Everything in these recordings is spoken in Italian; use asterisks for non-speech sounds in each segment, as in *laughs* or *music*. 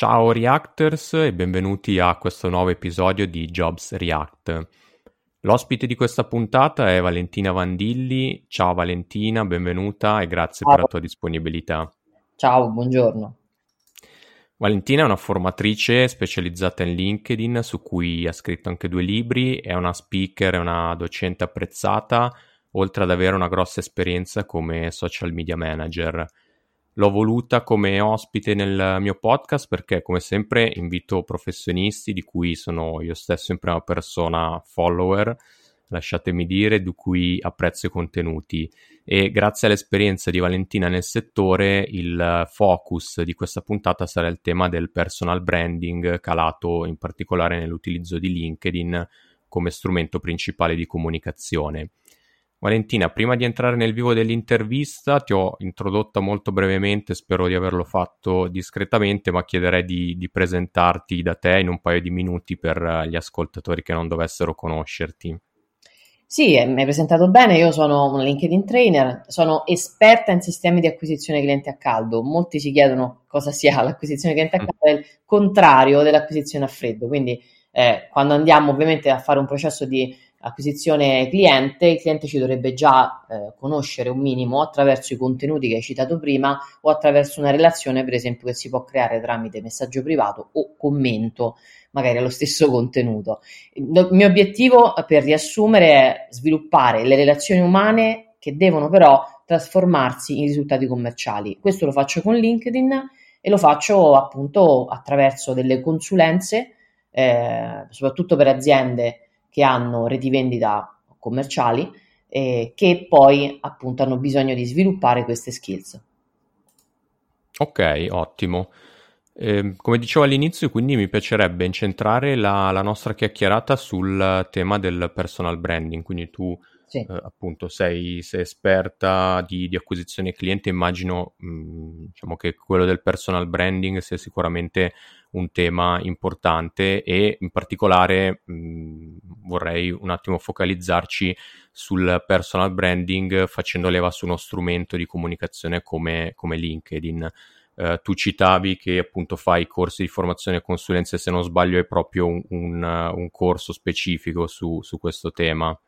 Ciao Reactors e benvenuti a questo nuovo episodio di Jobs React. L'ospite di questa puntata è Valentina Vandilli. Ciao Valentina, benvenuta e grazie Ciao. per la tua disponibilità. Ciao, buongiorno. Valentina è una formatrice specializzata in LinkedIn su cui ha scritto anche due libri, è una speaker e una docente apprezzata, oltre ad avere una grossa esperienza come social media manager l'ho voluta come ospite nel mio podcast perché come sempre invito professionisti di cui sono io stesso in prima persona follower, lasciatemi dire, di cui apprezzo i contenuti e grazie all'esperienza di Valentina nel settore il focus di questa puntata sarà il tema del personal branding calato in particolare nell'utilizzo di LinkedIn come strumento principale di comunicazione. Valentina, prima di entrare nel vivo dell'intervista ti ho introdotta molto brevemente, spero di averlo fatto discretamente, ma chiederei di, di presentarti da te in un paio di minuti per gli ascoltatori che non dovessero conoscerti. Sì, eh, mi hai presentato bene, io sono un LinkedIn trainer, sono esperta in sistemi di acquisizione clienti a caldo. Molti si chiedono cosa sia *laughs* l'acquisizione clienti a mm. caldo, è il contrario dell'acquisizione a freddo, quindi eh, quando andiamo ovviamente a fare un processo di acquisizione cliente, il cliente ci dovrebbe già eh, conoscere un minimo attraverso i contenuti che hai citato prima o attraverso una relazione, per esempio, che si può creare tramite messaggio privato o commento magari allo stesso *laughs* contenuto. Il mio obiettivo, per riassumere, è sviluppare le relazioni umane che devono però trasformarsi in risultati commerciali. Questo lo faccio con LinkedIn e lo faccio appunto attraverso delle consulenze, eh, soprattutto per aziende che hanno reti vendita commerciali eh, che poi appunto hanno bisogno di sviluppare queste skills. Ok, ottimo. Eh, come dicevo all'inizio, quindi mi piacerebbe incentrare la, la, nostra chiacchierata sul tema del personal branding, quindi tu sì. eh, appunto sei, sei esperta di, di, acquisizione cliente, immagino mh, mm, diciamo che quello del personal branding sia sicuramente un tema importante e in particolare mh, vorrei un attimo focalizzarci sul personal branding facendo leva su uno strumento di comunicazione come, come LinkedIn. Uh, tu citavi che appunto fai corsi di formazione e consulenze, se non sbaglio è proprio un, un, un corso specifico su, su questo tema.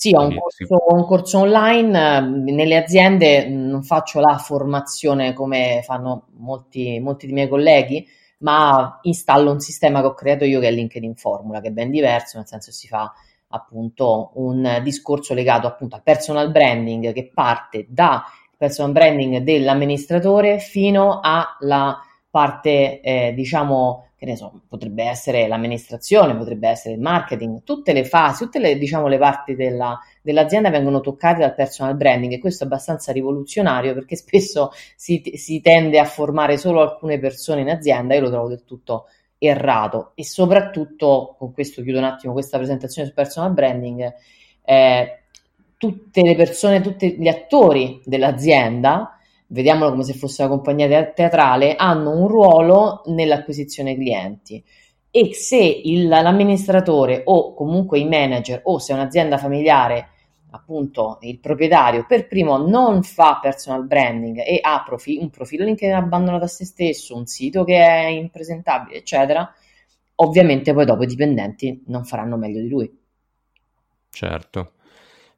Sì, ho un corso, un corso, online, nelle aziende non faccio la formazione come fanno molti, molti dei miei colleghi, ma installo un sistema che ho creato io che è LinkedIn Formula, che è ben diverso, nel senso si fa appunto un discorso legato appunto al personal branding che parte dal personal branding dell'amministratore fino alla parte eh, diciamo che ne so, potrebbe essere l'amministrazione, potrebbe essere il marketing, tutte le fasi, tutte le, diciamo, le parti della, dell'azienda vengono toccate dal personal branding e questo è abbastanza rivoluzionario perché spesso si, si tende a formare solo alcune persone in azienda, io lo trovo del tutto errato. E soprattutto, con questo chiudo un attimo questa presentazione sul personal branding, eh, tutte le persone, tutti gli attori dell'azienda, vediamolo come se fosse una compagnia teatrale, hanno un ruolo nell'acquisizione clienti e se il, l'amministratore o comunque i manager o se è un'azienda familiare appunto il proprietario per primo non fa personal branding e ha profi- un profilo LinkedIn abbandonato a se stesso, un sito che è impresentabile, eccetera, ovviamente poi dopo i dipendenti non faranno meglio di lui. Certo.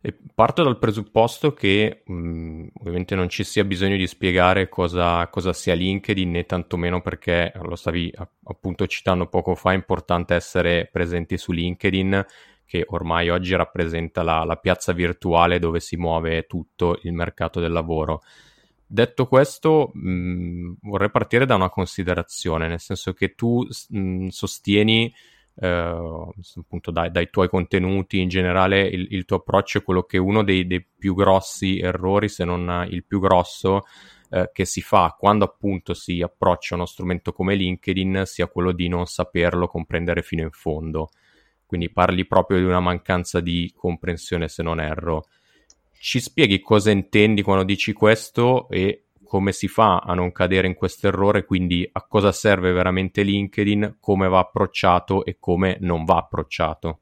E parto dal presupposto che mh, ovviamente non ci sia bisogno di spiegare cosa, cosa, sia LinkedIn né tantomeno perché lo stavi appunto citando poco fa, è importante essere presenti su LinkedIn che ormai oggi rappresenta la, la piazza virtuale dove si muove tutto il mercato del lavoro. Detto questo, mh, vorrei partire da una considerazione, nel senso che tu mh, sostieni eh, appunto dai, dai, tuoi contenuti in generale il, il, tuo approccio è quello che uno dei, dei, più grossi errori, se non il più grosso, eh, che si fa quando appunto si approccia uno strumento come LinkedIn sia quello di non saperlo comprendere fino in fondo. Quindi parli proprio di una mancanza di comprensione, se non erro. Ci spieghi cosa intendi quando dici questo e come si fa a non cadere in questo errore, quindi a cosa serve veramente LinkedIn, come va approcciato e come non va approcciato.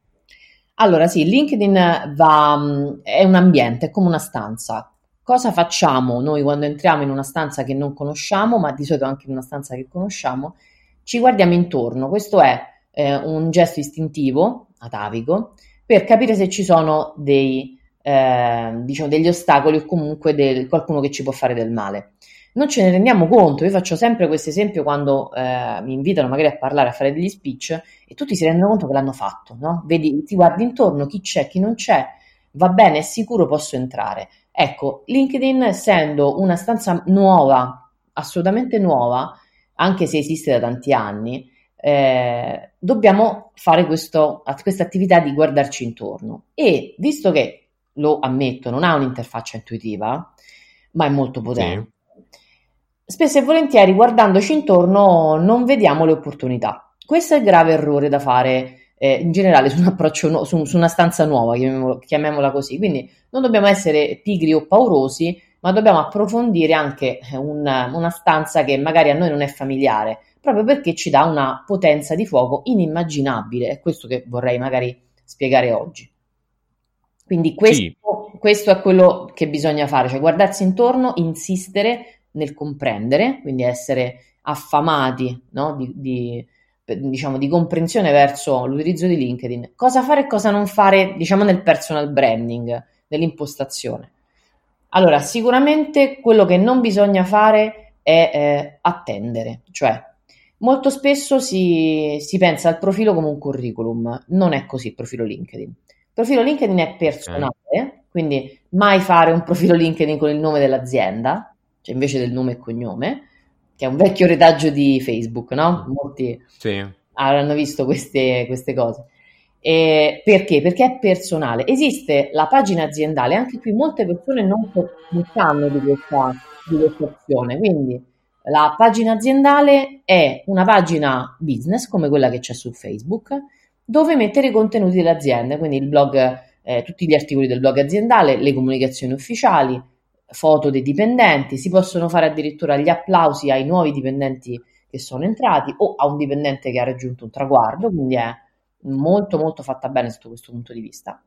Allora sì, LinkedIn va, è un ambiente, è come una stanza. Cosa facciamo noi quando entriamo in una stanza che non conosciamo, ma di solito anche in una stanza che conosciamo? Ci guardiamo intorno. Questo è eh, un gesto istintivo, atavico, per capire se ci sono dei, eh, diciamo, degli ostacoli o comunque del, qualcuno che ci può fare del male. Non ce ne rendiamo conto, io faccio sempre questo esempio quando eh, mi invitano magari a parlare, a fare degli speech e tutti si rendono conto che l'hanno fatto, no? Vedi, ti guardi intorno, chi c'è, chi non c'è, va bene, è sicuro, posso entrare. Ecco, LinkedIn essendo una stanza nuova, assolutamente nuova, anche se esiste da tanti anni, eh, dobbiamo fare questa attività di guardarci intorno. E visto che, lo ammetto, non ha un'interfaccia intuitiva, ma è molto potente, sì. spesso e volentieri guardandoci intorno non vediamo le opportunità. Questo è il grave errore da fare eh, in generale su un approccio, no, su, su, una stanza nuova, chiamiamola, chiamiamola così. Quindi non dobbiamo essere pigri o paurosi, ma dobbiamo approfondire anche una, una stanza che magari a noi non è familiare proprio perché ci dà una potenza di fuoco inimmaginabile. È questo che vorrei magari spiegare oggi. Quindi questo, sì. questo è quello che bisogna fare, cioè guardarsi intorno, insistere nel comprendere, quindi essere affamati no? di, di, diciamo, di comprensione verso l'utilizzo di LinkedIn. Cosa fare e cosa non fare, diciamo, nel personal branding, nell'impostazione. Allora, sicuramente quello che non bisogna fare è eh, attendere, cioè Molto spesso si, si, pensa al profilo come un curriculum, non è così il profilo LinkedIn. Il profilo LinkedIn è personale, okay. quindi mai fare un profilo LinkedIn con il nome dell'azienda, cioè invece del nome e cognome, che è un vecchio retaggio di Facebook, no? Molti sì. avranno visto queste, queste cose. E perché? Perché è personale. Esiste la pagina aziendale, anche qui molte persone non sanno di questa, di questa opzione, quindi la pagina aziendale è una pagina business come quella che c'è su Facebook, dove mettere i contenuti dell'azienda, quindi il blog, eh, tutti gli articoli del blog aziendale, le comunicazioni ufficiali, foto dei dipendenti, si possono fare addirittura gli applausi ai nuovi dipendenti che sono entrati o a un dipendente che ha raggiunto un traguardo, quindi è molto molto fatta bene sotto questo punto di vista.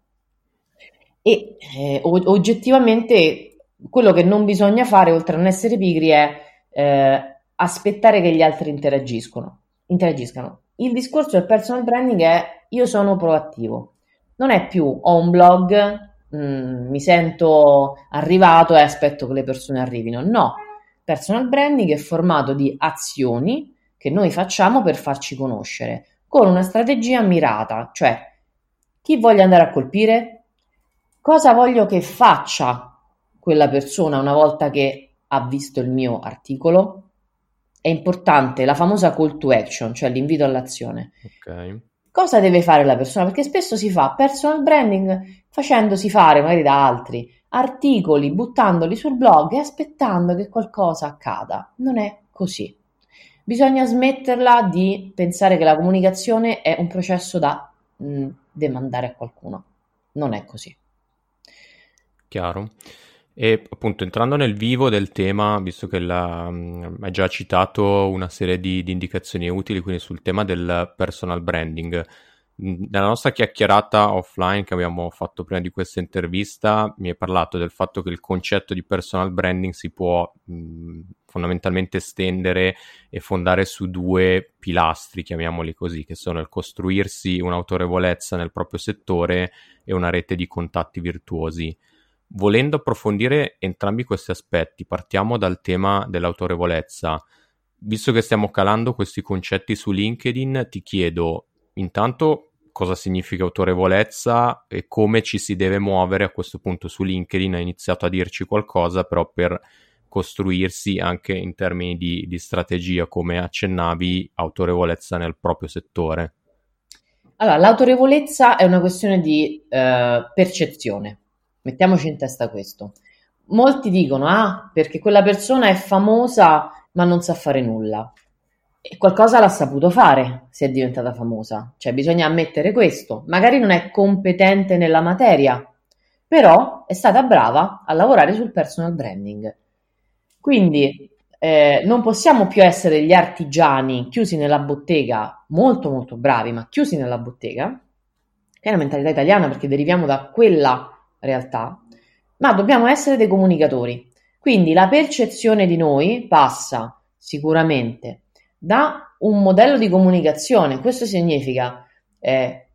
E eh, oggettivamente quello che non bisogna fare, oltre a non essere pigri, è eh, aspettare che gli altri interagiscono, interagiscano. Il discorso del personal branding è io sono proattivo, non è più ho un blog, mh, mm, mi sento arrivato e aspetto che le persone arrivino. No, personal branding è formato di azioni che noi facciamo per farci conoscere con una strategia mirata, cioè chi voglio andare a colpire, cosa voglio che faccia quella persona una volta che ha visto il mio articolo, è importante la famosa call to action, cioè l'invito all'azione. Okay. Cosa deve fare la persona? Perché spesso si fa personal branding facendosi fare magari da altri articoli, buttandoli sul blog e aspettando che qualcosa accada. Non è così. Bisogna smetterla di pensare che la comunicazione è un processo da mh, demandare a qualcuno. Non è così. Chiaro. E appunto entrando nel vivo del tema, visto che la, um, hai già citato una serie di, di, indicazioni utili, quindi sul tema del personal branding, nella nostra chiacchierata offline che abbiamo fatto prima di questa intervista, mi hai parlato del fatto che il concetto di personal branding si può mh, fondamentalmente estendere e fondare su due pilastri, chiamiamoli così, che sono il costruirsi un'autorevolezza nel proprio settore e una rete di contatti virtuosi. Volendo approfondire entrambi questi aspetti, partiamo dal tema dell'autorevolezza. Visto che stiamo calando questi concetti su LinkedIn, ti chiedo intanto cosa significa autorevolezza e come ci si deve muovere a questo punto su LinkedIn. Ha iniziato a dirci qualcosa, però per costruirsi anche in termini di, di strategia, come accennavi, autorevolezza nel proprio settore. Allora, l'autorevolezza è una questione di eh, percezione Mettiamoci in testa questo. Molti dicono, ah, perché quella persona è famosa ma non sa fare nulla. E qualcosa l'ha saputo fare se è diventata famosa. Cioè bisogna ammettere questo. Magari non è competente nella materia, però è stata brava a lavorare sul personal branding. Quindi eh, non possiamo più essere gli artigiani chiusi nella bottega, molto molto bravi, ma chiusi nella bottega, che è una mentalità italiana perché deriviamo da quella realtà, ma dobbiamo essere dei comunicatori. Quindi la percezione di noi passa sicuramente da un modello di comunicazione. Questo significa eh,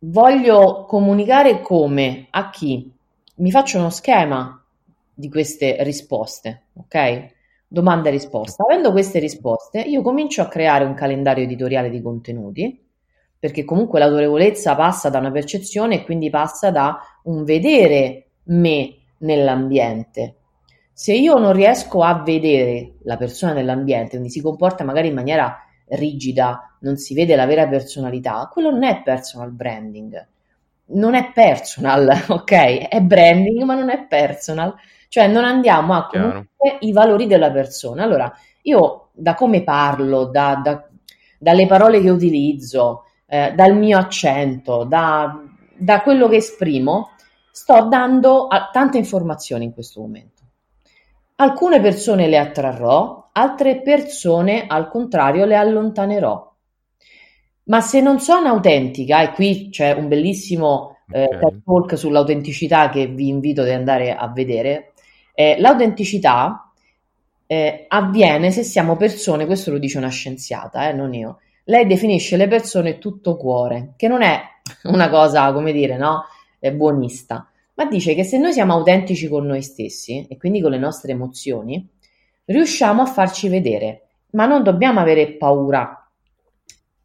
voglio comunicare come, a chi, mi faccio uno schema di queste risposte, ok? Domanda e risposta. Avendo queste risposte, io comincio a creare un calendario editoriale di contenuti perché comunque l'autorevolezza passa da una percezione e quindi passa da un vedere me nell'ambiente. Se io non riesco a vedere la persona nell'ambiente, quindi si comporta magari in maniera rigida, non si vede la vera personalità, quello non è personal branding. Non è personal, *laughs* ok? È branding, ma non è personal. Cioè non andiamo a conoscere i valori della persona. Allora, io da come parlo, da, da, dalle parole che utilizzo, eh, dal mio accento, da, da, quello che esprimo, sto dando tante informazioni in questo momento. Alcune persone le attrarrò, altre persone al contrario le allontanerò. Ma se non sono autentica, e qui c'è un bellissimo eh, okay. talk sull'autenticità che vi invito ad andare a vedere, eh, l'autenticità eh, avviene se siamo persone, questo lo dice una scienziata, eh, non io, lei definisce le persone tutto cuore, che non è una cosa, come dire, no, è buonista, ma dice che se noi siamo autentici con noi stessi e quindi con le nostre emozioni, riusciamo a farci vedere, ma non dobbiamo avere paura,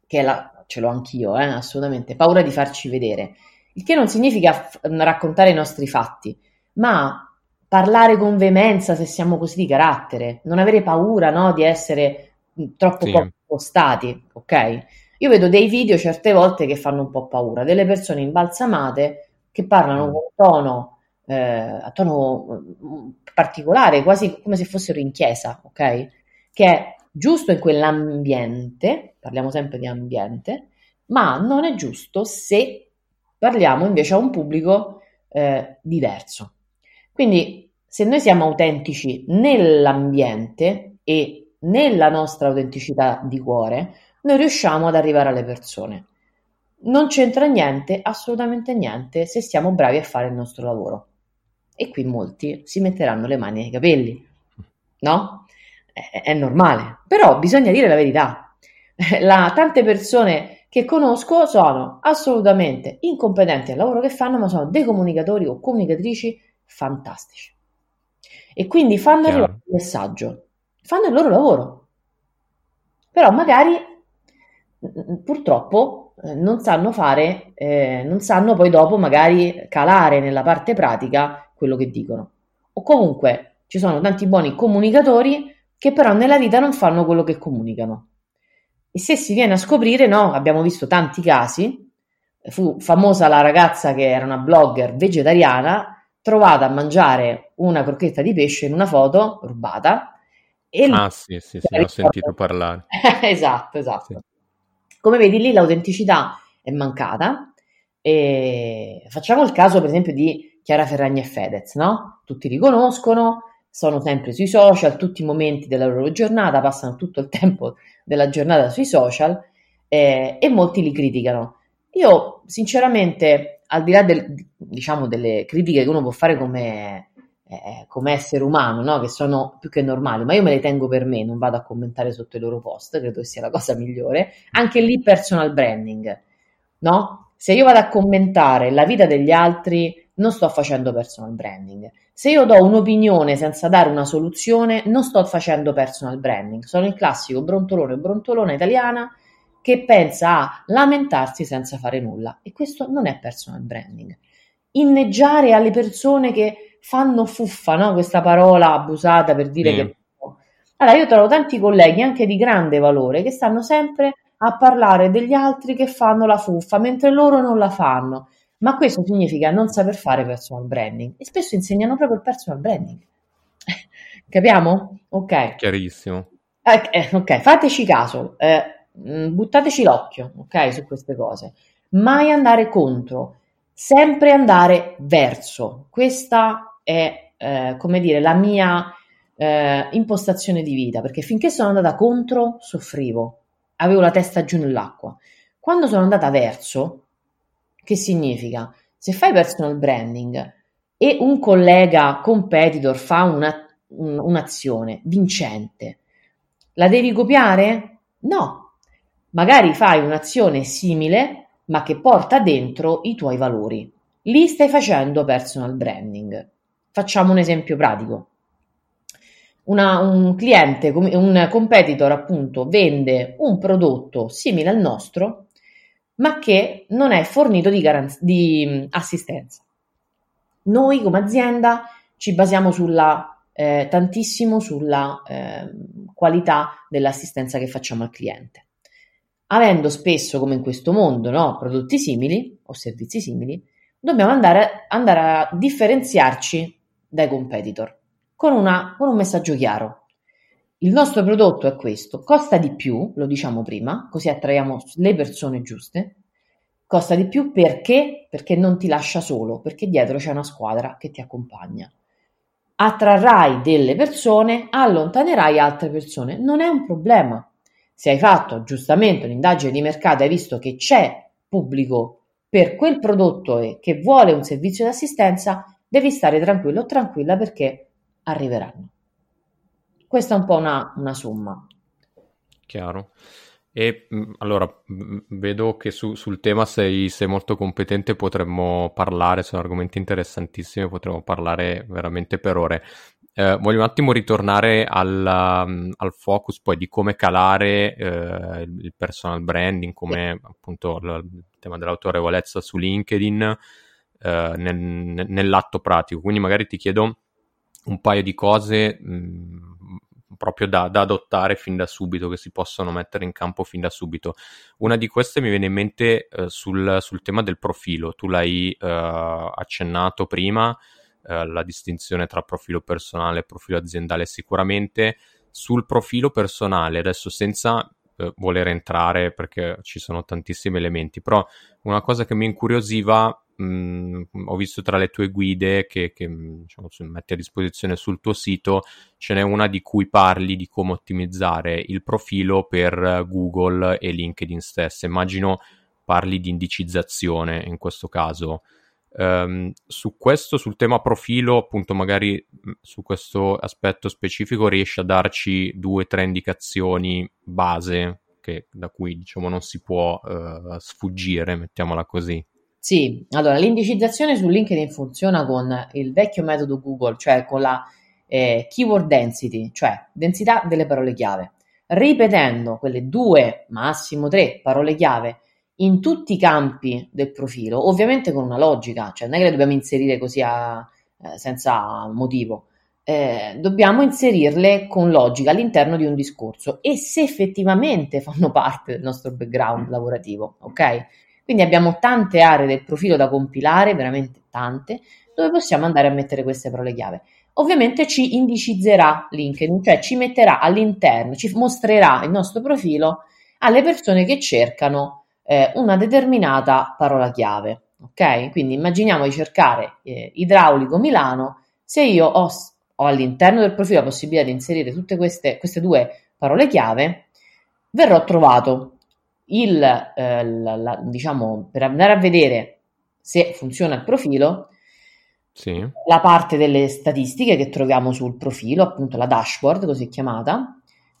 che la, ce l'ho anch'io, eh, assolutamente, paura di farci vedere, il che non significa f- raccontare i nostri fatti, ma parlare con veemenza se siamo così di carattere, non avere paura no, di essere troppo sì. poco postati, ok? Io vedo dei video certe volte che fanno un po' paura, delle persone imbalsamate che parlano mm. con tono, eh, a tono mm, particolare, quasi come se fossero in chiesa, ok? Che è giusto in quell'ambiente, parliamo sempre di ambiente, ma non è giusto se parliamo invece a un pubblico eh, diverso. Quindi se noi siamo autentici nell'ambiente e nella nostra autenticità di cuore, noi riusciamo ad arrivare alle persone. Non c'entra niente, assolutamente niente, se siamo bravi a fare il nostro lavoro. E qui molti si metteranno le mani ai capelli, no? È, è normale, però bisogna dire la verità. *laughs* La, tante persone che conosco sono assolutamente incompetenti al lavoro che fanno, ma sono dei comunicatori o comunicatrici fantastici. E quindi fanno arrivare il messaggio fanno il loro lavoro, però magari purtroppo eh, non sanno fare, eh, non sanno poi dopo magari calare nella parte pratica quello che dicono. O comunque ci sono tanti buoni comunicatori che però nella vita non fanno quello che comunicano. E se si viene a scoprire, no, abbiamo visto tanti casi, fu famosa la ragazza che era una blogger vegetariana, trovata a mangiare una crocchetta di pesce in una foto rubata e ah sì, sì, sì, ho sentito parlare. *laughs* esatto, esatto. Sì. Come vedi lì l'autenticità è mancata. E facciamo il caso per esempio di Chiara Ferragni e Fedez, no? Tutti li conoscono, sono sempre sui social, tutti i momenti della loro giornata, passano tutto il *laughs* tempo della giornata sui social eh, e molti li criticano. Io, sinceramente, al di là del, diciamo, delle critiche che uno può fare come, eh, come essere umano, no? che sono più che normali, ma io me le tengo per me, non vado a commentare sotto i loro post, credo che sia la cosa migliore. Anche lì personal branding, no? Se io vado a commentare la vita degli altri, non sto facendo personal branding. Se io do un'opinione senza dare una soluzione, non sto facendo personal branding. Sono il classico brontolone brontolona italiana che pensa a lamentarsi senza fare nulla. E questo non è personal branding. Inneggiare alle persone che fanno fuffa, no? questa parola abusata per dire mm. che... Allora, io trovo tanti colleghi anche di grande valore che stanno sempre a parlare degli altri che fanno la fuffa, mentre loro non la fanno. Ma questo significa non saper fare personal branding e spesso insegnano proprio il personal branding. *laughs* Capiamo? Ok. Chiarissimo. Eh, eh, ok, fateci caso, eh, mm, buttateci l'occhio, ok, su queste cose. Mai andare contro, sempre andare verso. Questa è, eh, come dire, la mia eh, impostazione di vita, perché finché sono andata contro, soffrivo, avevo la testa giù nell'acqua. Quando sono andata verso, che significa? Se fai personal branding e un collega competitor fa una, un, un'azione vincente, la devi copiare? No, magari fai un'azione simile ma che porta dentro i tuoi valori. Lì stai facendo personal branding. Facciamo un esempio pratico. Una, un cliente, un competitor appunto vende un prodotto simile al nostro ma che non è fornito di, garanz- di assistenza. Noi come azienda ci basiamo sulla, eh, tantissimo sulla eh, qualità dell'assistenza che facciamo al cliente. Avendo spesso, come in questo mondo, no, prodotti simili o servizi simili, dobbiamo andare, andare a differenziarci dai competitor con, una, con un messaggio chiaro. Il nostro prodotto è questo, costa di più, lo diciamo prima, così attraiamo le persone giuste. Costa di più perché? Perché non ti lascia solo, perché dietro c'è una squadra che ti accompagna. Attrarrai delle persone, allontanerai altre persone, non è un problema. Se hai fatto giustamente un'indagine di mercato e hai visto che c'è pubblico per quel prodotto e che vuole un servizio di assistenza, devi stare tranquillo o tranquilla perché arriveranno. Questa è un po' una, una somma. Chiaro. E mm, allora mm, vedo che su, sul tema sei, sei, molto competente, potremmo parlare, sono argomenti interessantissimi, potremmo parlare veramente per ore. Eh, voglio un attimo ritornare al, mm, al focus poi di come calare eh, il personal branding, come appunto il tema dell'autorevolezza su LinkedIn eh, nel, nell'atto pratico. Quindi magari ti chiedo un paio di cose mh, proprio da, da, adottare fin da subito, che si possono mettere in campo fin da subito. Una di queste mi viene in mente eh, sul, sul, tema del profilo. Tu l'hai eh, accennato prima, eh, la distinzione tra profilo personale e profilo aziendale sicuramente. Sul profilo personale, adesso senza eh, voler entrare perché ci sono tantissimi elementi, però una cosa che mi incuriosiva mh, ho visto tra le tue guide che, che diciamo, metti a disposizione sul tuo sito, ce n'è una di cui parli di come ottimizzare il profilo per Google e LinkedIn stesse. Immagino parli di indicizzazione in questo caso. Um, su questo, sul tema profilo, appunto, magari su questo aspetto specifico, riesci a darci due o tre indicazioni base che, da cui diciamo non si può uh, sfuggire, mettiamola così. Sì, allora l'indicizzazione su LinkedIn funziona con il vecchio metodo Google, cioè con la eh, keyword density, cioè densità delle parole chiave. Ripetendo quelle due, massimo tre parole chiave in tutti i campi del profilo, ovviamente con una logica, cioè non è che le dobbiamo inserire così a, eh, senza motivo, eh, dobbiamo inserirle con logica all'interno di un discorso e se effettivamente fanno parte del nostro background lavorativo, ok? Quindi abbiamo tante aree del profilo da compilare, veramente tante, dove possiamo andare a mettere queste parole chiave. Ovviamente ci indicizzerà LinkedIn, cioè ci metterà all'interno, ci mostrerà il nostro profilo alle persone che cercano eh, una determinata parola chiave. Ok? Quindi immaginiamo di cercare eh, idraulico Milano, se io ho, ho, all'interno del profilo la possibilità di inserire tutte queste, queste due parole chiave, verrò trovato il, eh, la, la, diciamo, per andare a vedere se funziona il profilo, sì. la parte delle statistiche che troviamo sul profilo, appunto la dashboard così chiamata,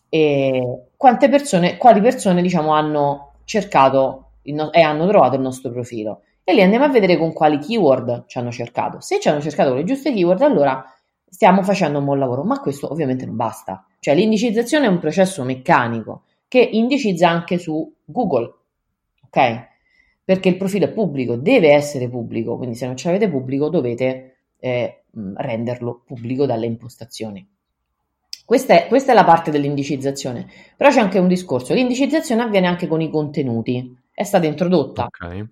e quante persone, quali persone diciamo hanno cercato no- e hanno trovato il nostro profilo. E lì andiamo a vedere con quali keyword ci hanno cercato. Se ci hanno cercato con le giuste keyword, allora stiamo facendo un buon lavoro, ma questo ovviamente non basta. Cioè l'indicizzazione è un processo meccanico che indicizza anche su Google, ok? Perché il profilo è pubblico, deve essere pubblico, quindi se non ce l'avete pubblico dovete eh, renderlo pubblico dalle impostazioni. Questa è, questa è, la parte dell'indicizzazione, però c'è anche un discorso. L'indicizzazione avviene anche con i contenuti, è stata introdotta okay.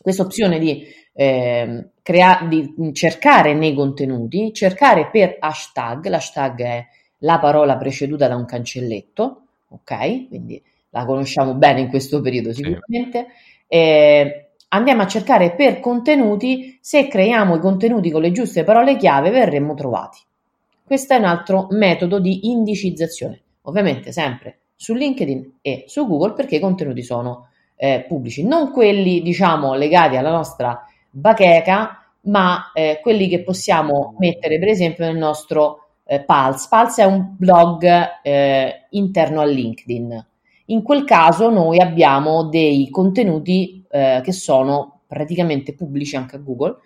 questa opzione di, eh, crea- di cercare nei contenuti, cercare per hashtag, l'hashtag è la parola preceduta da un cancelletto, ok? Quindi la conosciamo bene in questo periodo sicuramente. Sì. Eh, andiamo a cercare per contenuti, se creiamo i contenuti con le giuste parole chiave verremo trovati. Questo è un altro metodo di indicizzazione, ovviamente sempre su LinkedIn e su Google perché i contenuti sono eh, pubblici, non quelli diciamo legati alla nostra bacheca, ma eh, quelli che possiamo mettere per esempio nel nostro eh, Pulse. Pulse è un blog eh, interno a LinkedIn. In quel caso noi abbiamo dei contenuti eh, che sono praticamente pubblici anche a Google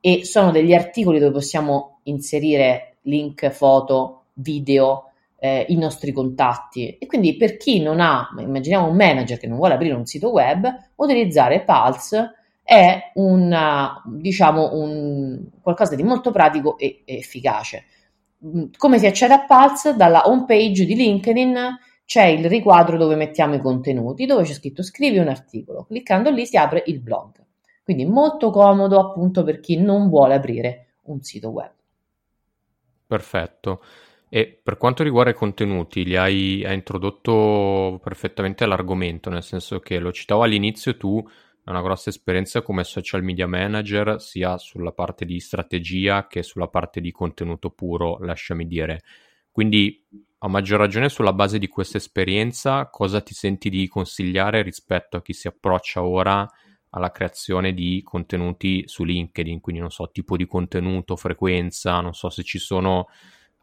e sono degli articoli dove possiamo inserire link, foto, video, eh, i nostri contatti. E quindi per chi non ha, immaginiamo un manager che non vuole aprire un sito web, utilizzare Pulse è una, diciamo, un, qualcosa di molto pratico e, e efficace. Mm, come si accede a Pulse? Dalla home page di LinkedIn c'è il riquadro dove mettiamo i contenuti, dove c'è scritto scrivi un articolo. Cliccando lì si apre il blog. Quindi molto comodo appunto per chi non vuole aprire un sito web. Perfetto. E per quanto riguarda i contenuti, li hai, hai introdotto perfettamente l'argomento, nel senso che lo citavo all'inizio, tu hai una grossa esperienza come social media manager, sia sulla parte di strategia che sulla parte di contenuto puro, lasciami dire. Quindi, a maggior ragione, sulla base di questa esperienza, cosa ti senti di consigliare rispetto a chi si approccia ora alla creazione di contenuti su LinkedIn, quindi non so, tipo di contenuto, frequenza, non so se ci sono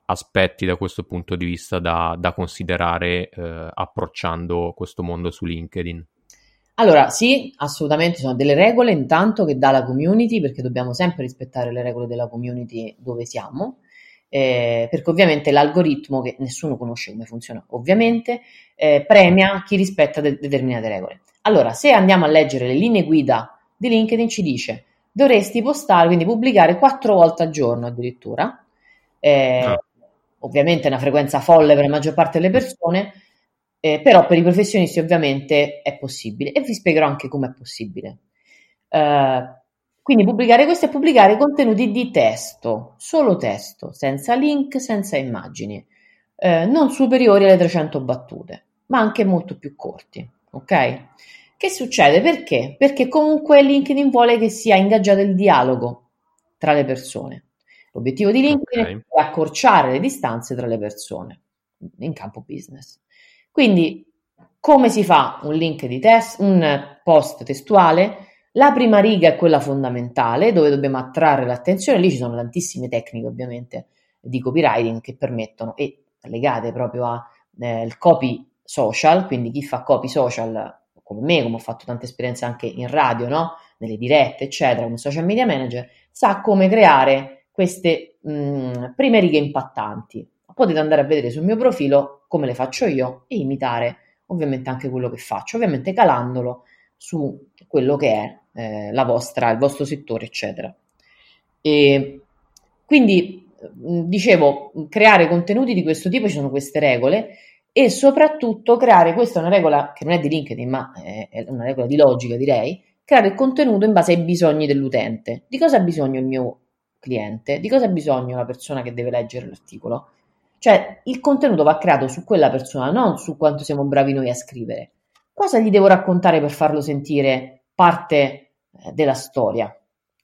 aspetti da questo punto di vista da, da considerare eh, approcciando questo mondo su LinkedIn. Allora, sì, assolutamente sono delle regole intanto che dà la community, perché dobbiamo sempre rispettare le regole della community dove siamo, eh, perché ovviamente l'algoritmo, che nessuno conosce come funziona, ovviamente, eh, premia chi rispetta de- determinate regole. Allora, se andiamo a leggere le linee guida di LinkedIn, ci dice dovresti postare, quindi pubblicare quattro volte al giorno addirittura. Eh, no. Ah. Ovviamente è una frequenza folle per la maggior parte delle persone, eh, però per i professionisti ovviamente è possibile e vi spiegherò anche come è possibile. Eh, quindi pubblicare questo è pubblicare contenuti di testo, solo testo, senza link, senza immagini, eh, non superiori alle 300 battute, ma anche molto più corti. Ok? Che succede? Perché? Perché comunque LinkedIn vuole che sia ingaggiato il dialogo tra le persone. L'obiettivo di LinkedIn okay. è accorciare le distanze tra le persone in campo business. Quindi, come si fa un link di test, un post testuale? La prima riga è quella fondamentale, dove dobbiamo attrarre l'attenzione. Lì ci sono tantissime tecniche, ovviamente, di copywriting che permettono, e legate proprio al eh, copy social, quindi chi fa copy social come me, come ho fatto tante esperienze anche in radio, no? nelle dirette, eccetera, come social media manager, sa come creare queste mh, mm, prime righe impattanti. Potete andare a vedere sul mio profilo come le faccio io e imitare ovviamente anche quello che faccio, ovviamente calandolo su quello che è eh, la vostra, il vostro settore, eccetera. E quindi dicevo, creare contenuti di questo tipo ci sono queste regole e soprattutto creare, questa è una regola che non è di LinkedIn, ma è una regola di logica, direi, creare il contenuto in base ai bisogni dell'utente. Di cosa ha bisogno il mio cliente? Di cosa ha bisogno la persona che deve leggere l'articolo? Cioè, il contenuto va creato su quella persona, non su quanto siamo bravi noi a scrivere. cosa gli devo raccontare per farlo sentire parte eh, della storia?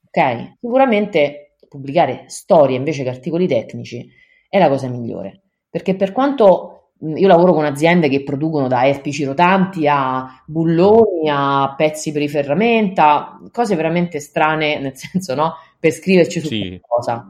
Ok? Sicuramente pubblicare storie invece che articoli tecnici è la cosa migliore, perché per quanto io lavoro con aziende che producono da erpici rotanti a bulloni a pezzi per i ferramenta, cose veramente strane, nel *laughs* senso, no? Per scriverci su sì. qualcosa.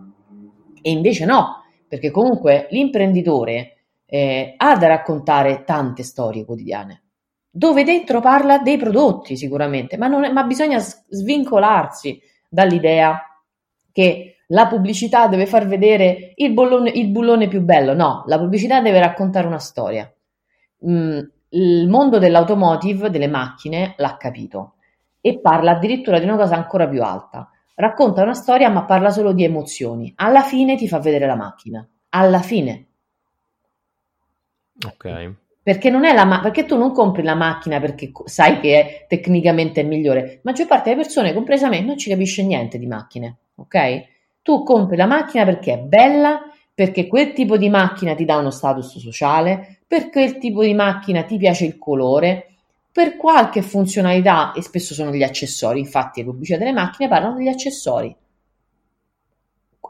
E invece no, perché comunque l'imprenditore eh, ha da raccontare tante storie quotidiane, dove dentro parla dei prodotti sicuramente, ma, è, ma bisogna svincolarsi dall'idea che la pubblicità deve far vedere il, bollone, il bullone più bello. No, la pubblicità deve raccontare una storia. Mm, il mondo dell'automotive, delle macchine, l'ha capito e parla addirittura di una cosa ancora più alta. Racconta una storia, ma parla solo di emozioni. Alla fine ti fa vedere la macchina. Alla fine. Ok. Perché, non è la ma- perché tu non compri la macchina perché sai che è tecnicamente migliore. Maggior parte delle persone, compresa me, non ci capisce niente di macchine. Ok? Tu compri la macchina perché è bella, perché quel tipo di macchina ti dà uno status sociale, perché quel tipo di macchina ti piace il colore, per qualche funzionalità, e spesso sono gli accessori, infatti le pubblicità delle macchine parlano degli accessori.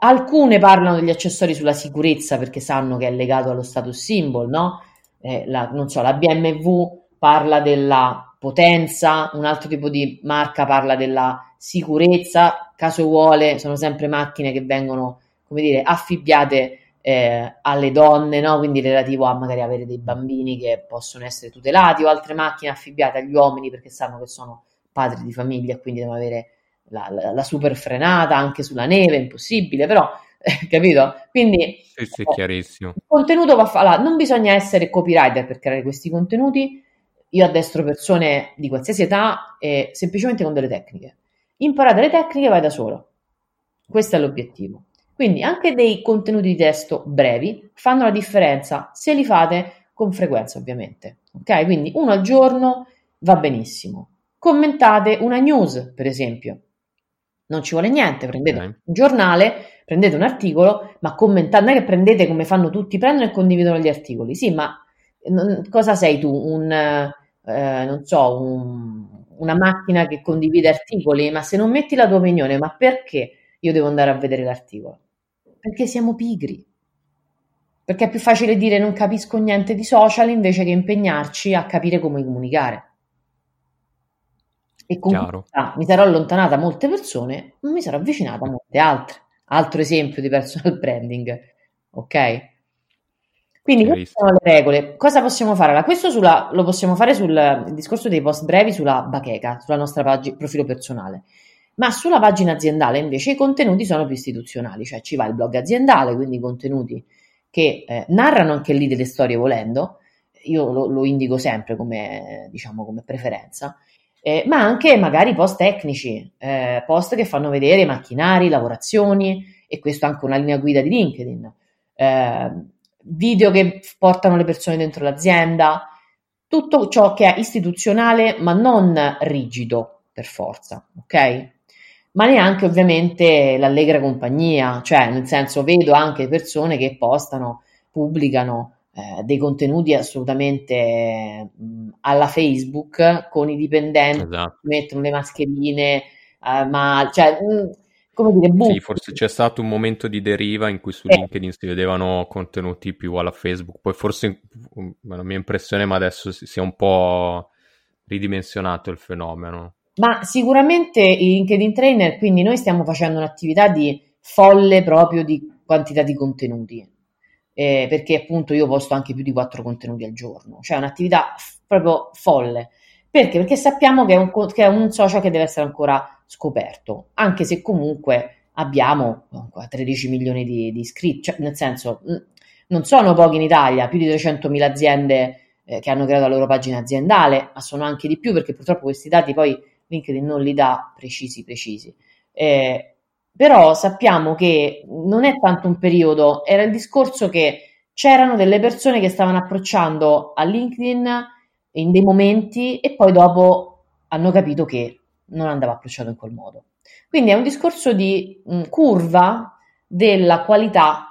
Alcune parlano degli accessori sulla sicurezza perché sanno che è legato allo status symbol, no? Eh, la, non so, la BMW parla della potenza, un altro tipo di marca parla della sicurezza, caso vuole, sono sempre macchine che vengono, come dire, affibbiate eh, alle donne, no? quindi relativo a magari avere dei bambini che possono essere tutelati o altre macchine affibbiate agli uomini perché sanno che sono padri di famiglia e quindi devono avere la, la, la super frenata anche sulla neve, impossibile, però *laughs* eh, capito? Quindi sì, sì, chiarissimo. il contenuto va fatto, allora, non bisogna essere copywriter per creare questi contenuti. Io addestro persone di qualsiasi età e semplicemente con delle tecniche imparate le tecniche vai da solo. Questo è l'obiettivo. Quindi anche dei contenuti di testo brevi fanno la differenza se li fate con frequenza, ovviamente. Ok? Quindi uno al giorno va benissimo. Commentate una news, per esempio. Non ci vuole niente, prendete okay. un giornale, prendete un articolo, ma commentate, non è che prendete come fanno tutti, prendono e condividono gli articoli. Sì, ma non, cosa sei tu? Un, eh, non so, un, una macchina che condivide articoli, ma se non metti la tua opinione, ma perché io devo andare a vedere l'articolo? Perché siamo pigri. Perché è più facile dire non capisco niente di social invece che impegnarci a capire come comunicare. E con questa mi sarò allontanata da molte persone, ma mi sarò avvicinata a molte altre. Altro esempio di personal branding, ok? Quindi queste sono le regole. Cosa possiamo fare? Allora, questo sulla, lo possiamo fare sul discorso dei post brevi sulla bacheca, sulla nostra pagina, profilo personale. Ma sulla pagina aziendale invece i contenuti sono più istituzionali, cioè ci va il blog aziendale, quindi contenuti che eh, narrano anche lì delle storie volendo, io lo, lo indico sempre come, diciamo, come preferenza, eh, ma anche magari post tecnici, eh, post che fanno vedere macchinari, lavorazioni, e questo anche una linea guida di LinkedIn. Eh, video che portano le persone dentro l'azienda, tutto ciò che è istituzionale ma non rigido per forza, ok? Ma neanche ovviamente l'allegra compagnia, cioè nel senso vedo anche persone che postano, pubblicano eh, dei contenuti assolutamente mh, alla Facebook con i dipendenti, esatto. mettono le mascherine, eh, ma cioè, mh, come dire, buffo. Sì, forse c'è stato un momento di deriva in cui su eh. LinkedIn si vedevano contenuti più alla Facebook, poi forse la mia impressione, ma adesso si è un po' ridimensionato il fenomeno. Ma sicuramente i LinkedIn Trainer, quindi noi stiamo facendo un'attività di folle proprio di quantità di contenuti, eh, perché appunto io posto anche più di quattro contenuti al giorno, cioè un'attività f- proprio folle. Perché? Perché sappiamo che è, un, che è un social che deve essere ancora scoperto, anche se comunque abbiamo 13 milioni di, di iscritti, cioè, nel senso non sono pochi in Italia, più di 300.000 aziende eh, che hanno creato la loro pagina aziendale, ma sono anche di più perché purtroppo questi dati poi LinkedIn non li dà precisi precisi. Eh, però sappiamo che non è tanto un periodo, era il discorso che c'erano delle persone che stavano approcciando a LinkedIn in dei momenti e poi dopo hanno capito che non andava approcciato in quel modo. Quindi è un discorso di mh, curva della qualità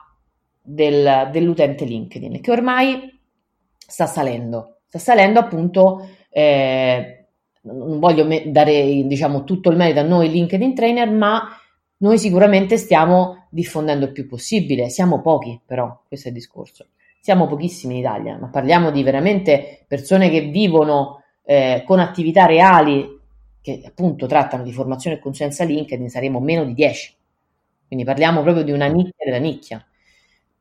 del, dell'utente LinkedIn che ormai sta salendo, sta salendo appunto eh, non voglio dare diciamo, tutto il merito a noi LinkedIn Trainer, ma noi sicuramente stiamo diffondendo il più possibile. Siamo pochi, però, questo è il discorso. Siamo pochissimi in Italia, ma parliamo di veramente persone che vivono eh, con attività reali che appunto trattano di formazione e consulenza LinkedIn, saremo meno di 10. Quindi parliamo proprio di una nicchia della nicchia.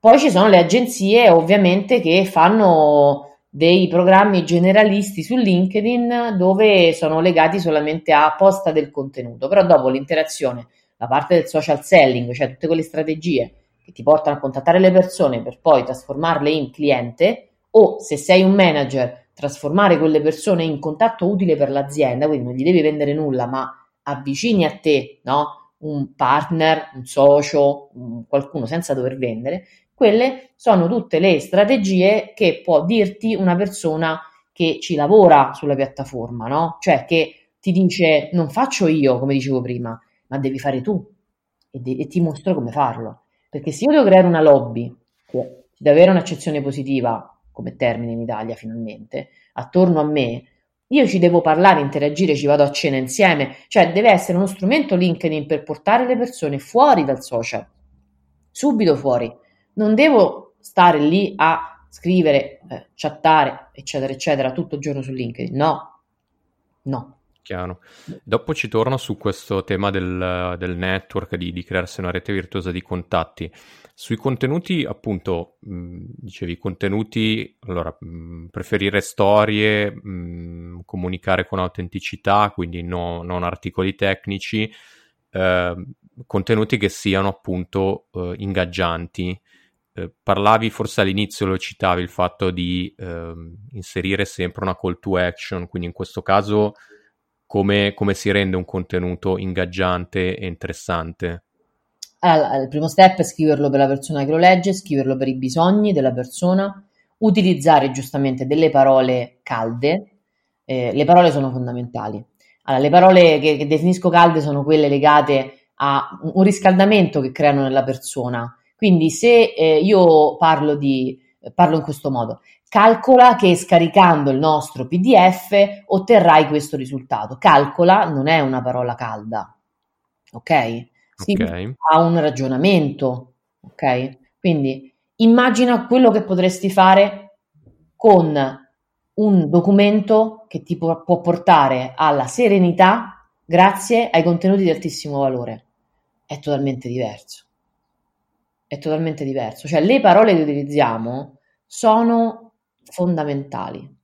Poi ci sono le agenzie ovviamente che fanno dei programmi generalisti su LinkedIn dove sono legati solamente a posta del contenuto, però dopo l'interazione, la parte del social selling, cioè tutte quelle strategie che ti portano a contattare le persone per poi trasformarle in cliente o se sei un manager trasformare quelle persone in contatto utile per l'azienda, quindi non gli devi vendere nulla, ma avvicini a te, no? Un partner, un socio, un qualcuno senza dover vendere, quelle sono tutte le strategie che può dirti una persona che ci lavora sulla piattaforma, no? Cioè che ti dice non faccio io, come dicevo prima, ma devi fare tu e, de- e ti mostro come farlo. Perché se io devo creare una lobby che deve avere un'accezione positiva come termine in Italia finalmente, attorno a me, io ci devo parlare, interagire, ci vado a cena insieme, cioè deve essere uno strumento LinkedIn per portare le persone fuori dal social, subito fuori non devo stare lì a scrivere, eh, chattare, eccetera, eccetera, tutto il giorno su LinkedIn. No, no. Chiaro. Dopo ci torno su questo tema del, del network, di, di, crearsi una rete virtuosa di contatti. Sui contenuti, appunto, mh, dicevi contenuti, allora, mh, preferire storie, mh, comunicare con autenticità, quindi no, non articoli tecnici, eh, contenuti che siano appunto eh, ingaggianti eh, parlavi forse all'inizio, lo citavi, il fatto di eh, inserire sempre una call to action, quindi in questo caso come, come si rende un contenuto ingaggiante e interessante? Allora, il primo step è scriverlo per la persona che lo legge, scriverlo per i bisogni della persona, utilizzare giustamente delle parole calde, eh, le parole sono fondamentali. Allora, le parole che, che definisco calde sono quelle legate a un riscaldamento che creano nella persona, quindi se eh, io parlo, di, parlo in questo modo, calcola che scaricando il nostro PDF otterrai questo risultato. Calcola non è una parola calda, ok? Si okay. ha un ragionamento, ok? Quindi immagina quello che potresti fare con un documento che ti può, può portare alla serenità grazie ai contenuti di altissimo valore. È totalmente diverso è totalmente diverso. Cioè, le parole che utilizziamo sono fondamentali.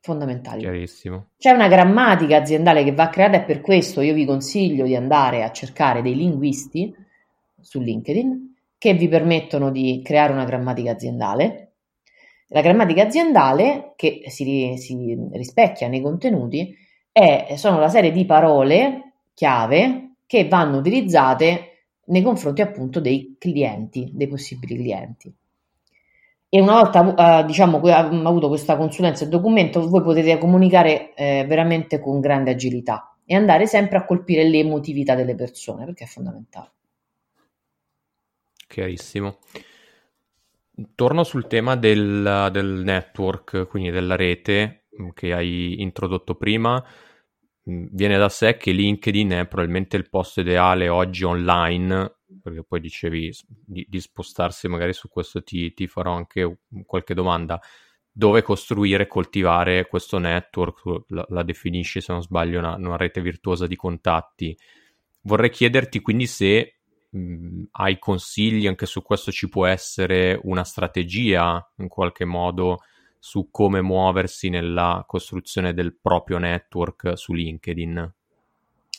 Fondamentali. Chiarissimo. C'è una grammatica aziendale che va creata e per questo io vi consiglio di andare a cercare dei linguisti su LinkedIn che vi permettono di creare una grammatica aziendale. La grammatica aziendale, che si, si rispecchia nei contenuti, è, sono la serie di parole chiave che vanno utilizzate nei confronti appunto dei clienti, dei possibili clienti. E una volta eh, diciamo che abbiamo avuto questa consulenza e documento, voi potete comunicare eh, veramente con grande agilità e andare sempre a colpire l'emotività delle persone, perché è fondamentale. Chiarissimo. Torno sul tema del, del network, quindi della rete mm, che hai introdotto prima. Mm, viene da sé che LinkedIn è probabilmente il posto ideale oggi online, perché poi dicevi di, di spostarsi magari su questo ti, ti, farò anche qualche domanda, dove costruire e coltivare questo network, la, la, definisci se non sbaglio una, una, rete virtuosa di contatti. Vorrei chiederti quindi se mh, mm, hai consigli, anche su questo ci può essere una strategia in qualche modo su come muoversi nella costruzione del proprio network su LinkedIn?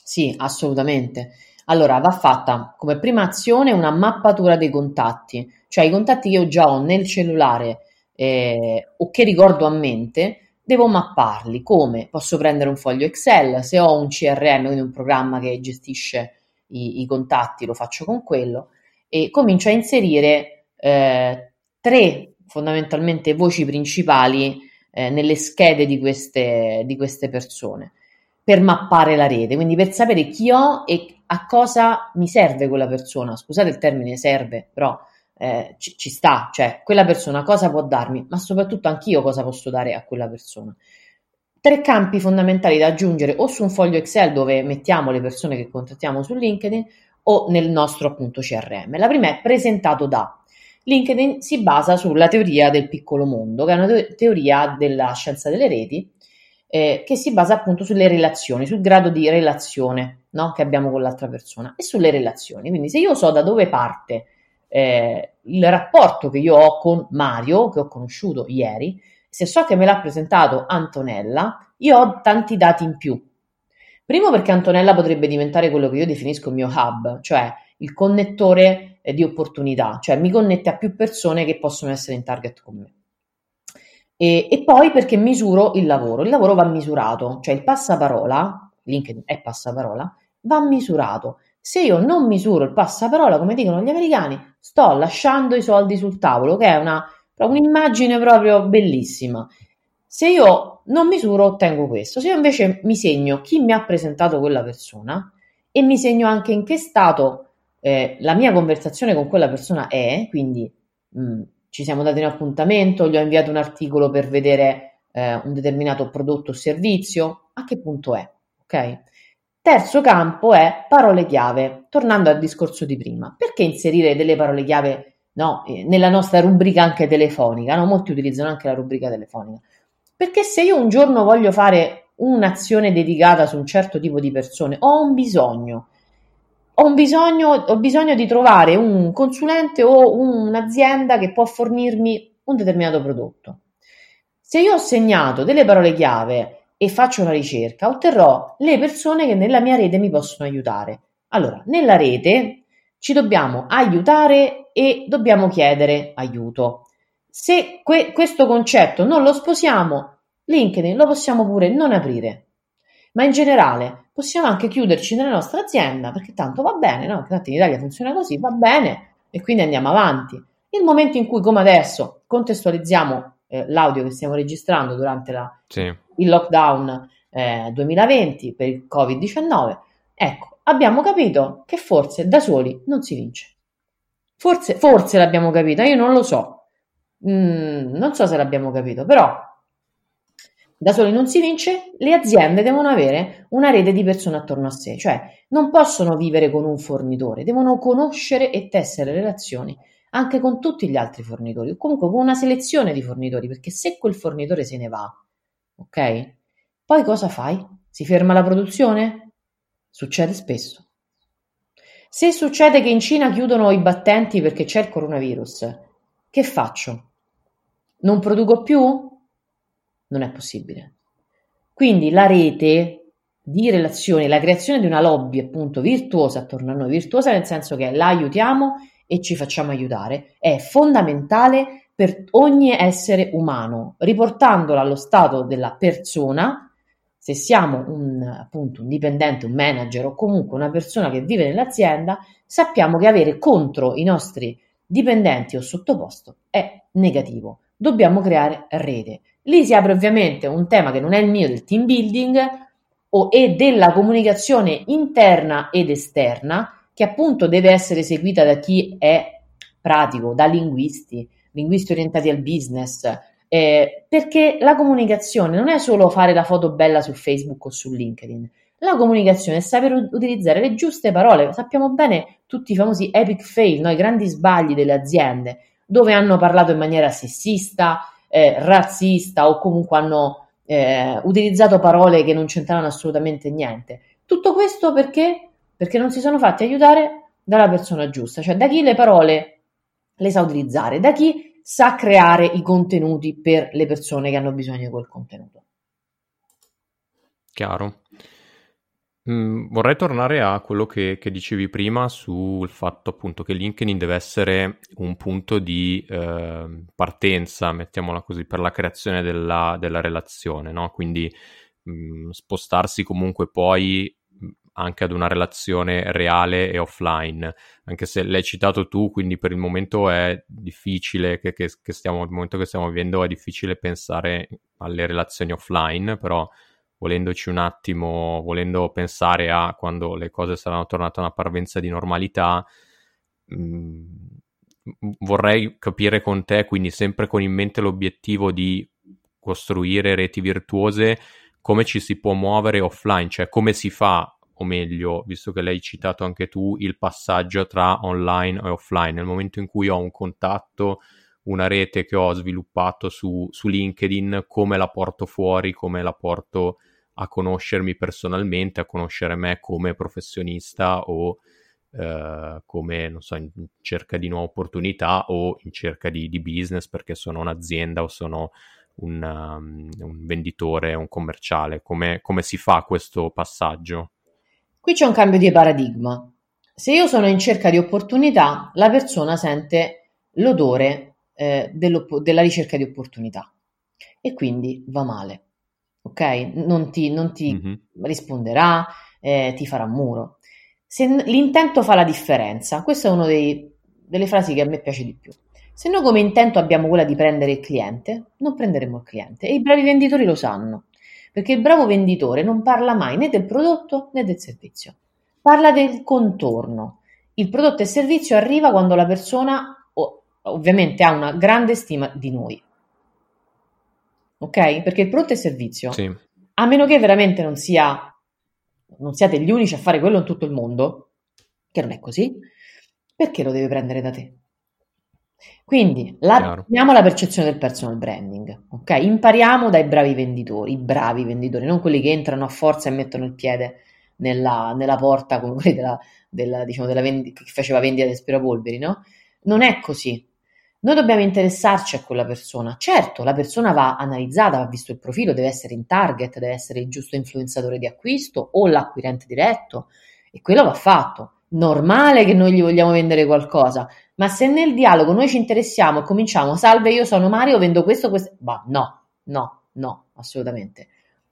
Sì, assolutamente. Allora, va fatta come prima azione una mappatura dei contatti, cioè i contatti che io già ho nel cellulare eh, o che ricordo a mente, devo mapparli. Come? Posso prendere un foglio Excel, se ho un CRM, quindi un programma che gestisce i, i contatti, lo faccio con quello e comincio a inserire eh, tre fondamentalmente voci principali eh, nelle schede di queste, di queste persone per mappare la rete, quindi per sapere chi ho e a cosa mi serve quella persona. Scusate il termine serve, però eh, ci, ci, sta, cioè quella persona cosa può darmi, ma soprattutto anch'io cosa posso dare a quella persona. tre campi fondamentali da aggiungere o su un foglio Excel dove mettiamo le persone che contattiamo su LinkedIn o nel nostro appunto CRM. La prima è presentato da. LinkedIn si basa sulla teoria del piccolo mondo, che è una te- teoria della scienza delle reti, eh, che si basa appunto sulle relazioni, sul grado di relazione no? che abbiamo con l'altra persona e sulle relazioni. Quindi se io so da dove parte eh, il rapporto che io ho con Mario, che ho conosciuto ieri, se so che me l'ha presentato Antonella, io ho tanti dati in più. Primo perché Antonella potrebbe diventare quello che io definisco il mio hub, cioè il connettore eh, di opportunità, cioè mi connette a più persone che possono essere in target con me. E, e, poi perché misuro il lavoro. Il lavoro va misurato, cioè il passaparola, LinkedIn è passaparola, va misurato. Se io non misuro il passaparola, come dicono gli americani, sto lasciando i soldi sul tavolo, che è una un'immagine proprio bellissima. Se io non misuro, ottengo questo. Se io invece mi segno chi mi ha presentato quella persona e mi segno anche in che stato eh, la mia conversazione con quella persona è, quindi mh, mm, ci siamo dati un appuntamento, gli ho inviato un articolo per vedere eh, un determinato prodotto o servizio, a che punto è? Ok? Terzo campo è parole chiave, tornando al discorso di prima. Perché inserire delle parole chiave no? nella nostra rubrica anche telefonica, no? molti utilizzano anche la rubrica telefonica, perché se io un giorno voglio fare un'azione dedicata su un certo tipo di persone, ho un bisogno, ho, bisogno, ho bisogno di trovare un consulente o un'azienda che può fornirmi un determinato prodotto. Se io ho segnato delle parole chiave e faccio una ricerca, otterrò le persone che nella mia rete mi possono aiutare. Allora, nella rete ci dobbiamo aiutare e dobbiamo chiedere aiuto. Se que- questo concetto non lo sposiamo, LinkedIn lo possiamo pure non aprire. Ma in generale possiamo anche chiuderci nella nostra azienda perché tanto va bene, no? Tanto in Italia funziona così, va bene e quindi andiamo avanti. Il momento in cui, come adesso, contestualizziamo eh, l'audio che stiamo registrando durante la, sì. il lockdown eh, 2020 per il Covid-19, ecco, abbiamo capito che forse da soli non si vince. Forse, forse l'abbiamo capito, io non lo so. Mm, non so se l'abbiamo capito, però da soli non si vince, le aziende devono avere una rete di persone attorno a sé, cioè non possono vivere con un fornitore, devono conoscere e tessere relazioni anche con tutti gli altri fornitori, o comunque con una selezione di fornitori, perché se quel fornitore se ne va, ok? Poi cosa fai? Si ferma la produzione? Succede spesso. Se succede che in Cina chiudono i battenti perché c'è il coronavirus, che faccio? Non produco più? Non è possibile. Quindi la rete di relazioni, la creazione di una lobby appunto virtuosa attorno a noi, virtuosa nel senso che la aiutiamo e ci facciamo aiutare, è fondamentale per ogni essere umano, riportandola allo stato della persona se siamo un, appunto, un dipendente, un manager o comunque una persona che vive nell'azienda, sappiamo che avere contro i nostri dipendenti o sottoposto è negativo. Dobbiamo creare rete. Lì si apre ovviamente un tema che non è il mio del team building o, e della comunicazione interna ed esterna, che appunto deve essere seguita da chi è pratico, da linguisti, linguisti orientati al business, eh, perché la comunicazione non è solo fare la foto bella su Facebook o su LinkedIn. La comunicazione è saper utilizzare le giuste parole. Sappiamo bene tutti i famosi epic fail, no? i grandi sbagli delle aziende, dove hanno parlato in maniera sessista, eh, razzista o comunque hanno eh, utilizzato parole che non c'entravano assolutamente niente. Tutto questo perché? Perché non si sono fatti aiutare dalla persona giusta, cioè da chi le parole le sa utilizzare, da chi sa creare i contenuti per le persone che hanno bisogno di quel contenuto. Chiaro. Mm, vorrei tornare a quello che, che, dicevi prima sul fatto appunto che LinkedIn deve essere un punto di eh, partenza, mettiamola così, per la creazione della, della relazione, no? Quindi mh, mm, spostarsi comunque poi anche ad una relazione reale e offline, anche se l'hai citato tu, quindi per il momento è difficile che, che, che stiamo, il momento che stiamo vivendo è difficile pensare alle relazioni offline, però volendoci un attimo, volendo pensare a quando le cose saranno tornate a una parvenza di normalità, mh, mm, vorrei capire con te, quindi sempre con in mente l'obiettivo di costruire reti virtuose, come ci si può muovere offline, cioè come si fa, o meglio, visto che l'hai citato anche tu, il passaggio tra online e offline. Nel momento in cui ho un contatto, una rete che ho sviluppato su, su LinkedIn, come la porto fuori, come la porto a conoscermi personalmente, a conoscere me come professionista o eh, come, non so, in cerca di nuove opportunità o in cerca di, di business perché sono un'azienda o sono un, um, un venditore, un commerciale. Come, come si fa questo passaggio? Qui c'è un cambio di paradigma. Se io sono in cerca di opportunità, la persona sente l'odore eh, della ricerca di opportunità e quindi va male, ok? Non ti, non ti mm-hmm. risponderà, eh, ti farà muro. Se l'intento fa la differenza, questa è una delle frasi che a me piace di più. Se noi come intento abbiamo quella di prendere il cliente, non prenderemo il cliente e i bravi venditori lo sanno, perché il bravo venditore non parla mai né del prodotto né del servizio, parla del contorno. Il prodotto e il servizio arriva quando la persona ovviamente ha una grande stima di noi. Ok? Perché il prodotto e il servizio, sì. a meno che veramente non sia non siate gli unici a fare quello in tutto il mondo, che non è così, perché lo deve prendere da te? Quindi la, la percezione del personal branding, ok? Impariamo dai bravi venditori, i bravi venditori, non quelli che entrano a forza e mettono il piede nella, nella porta come quelli della, della, diciamo, della vendi- che faceva vendita di aspirapolveri, no? Non è così. Noi dobbiamo interessarci a quella persona. Certo, la persona va analizzata, va visto il profilo, deve essere in target, deve essere il giusto influenzatore di acquisto o l'acquirente diretto e quello va fatto. Normale che noi gli vogliamo vendere qualcosa, ma se nel dialogo noi ci interessiamo e cominciamo, salve, io sono Mario, vendo questo, questo, ma no, no, no, assolutamente.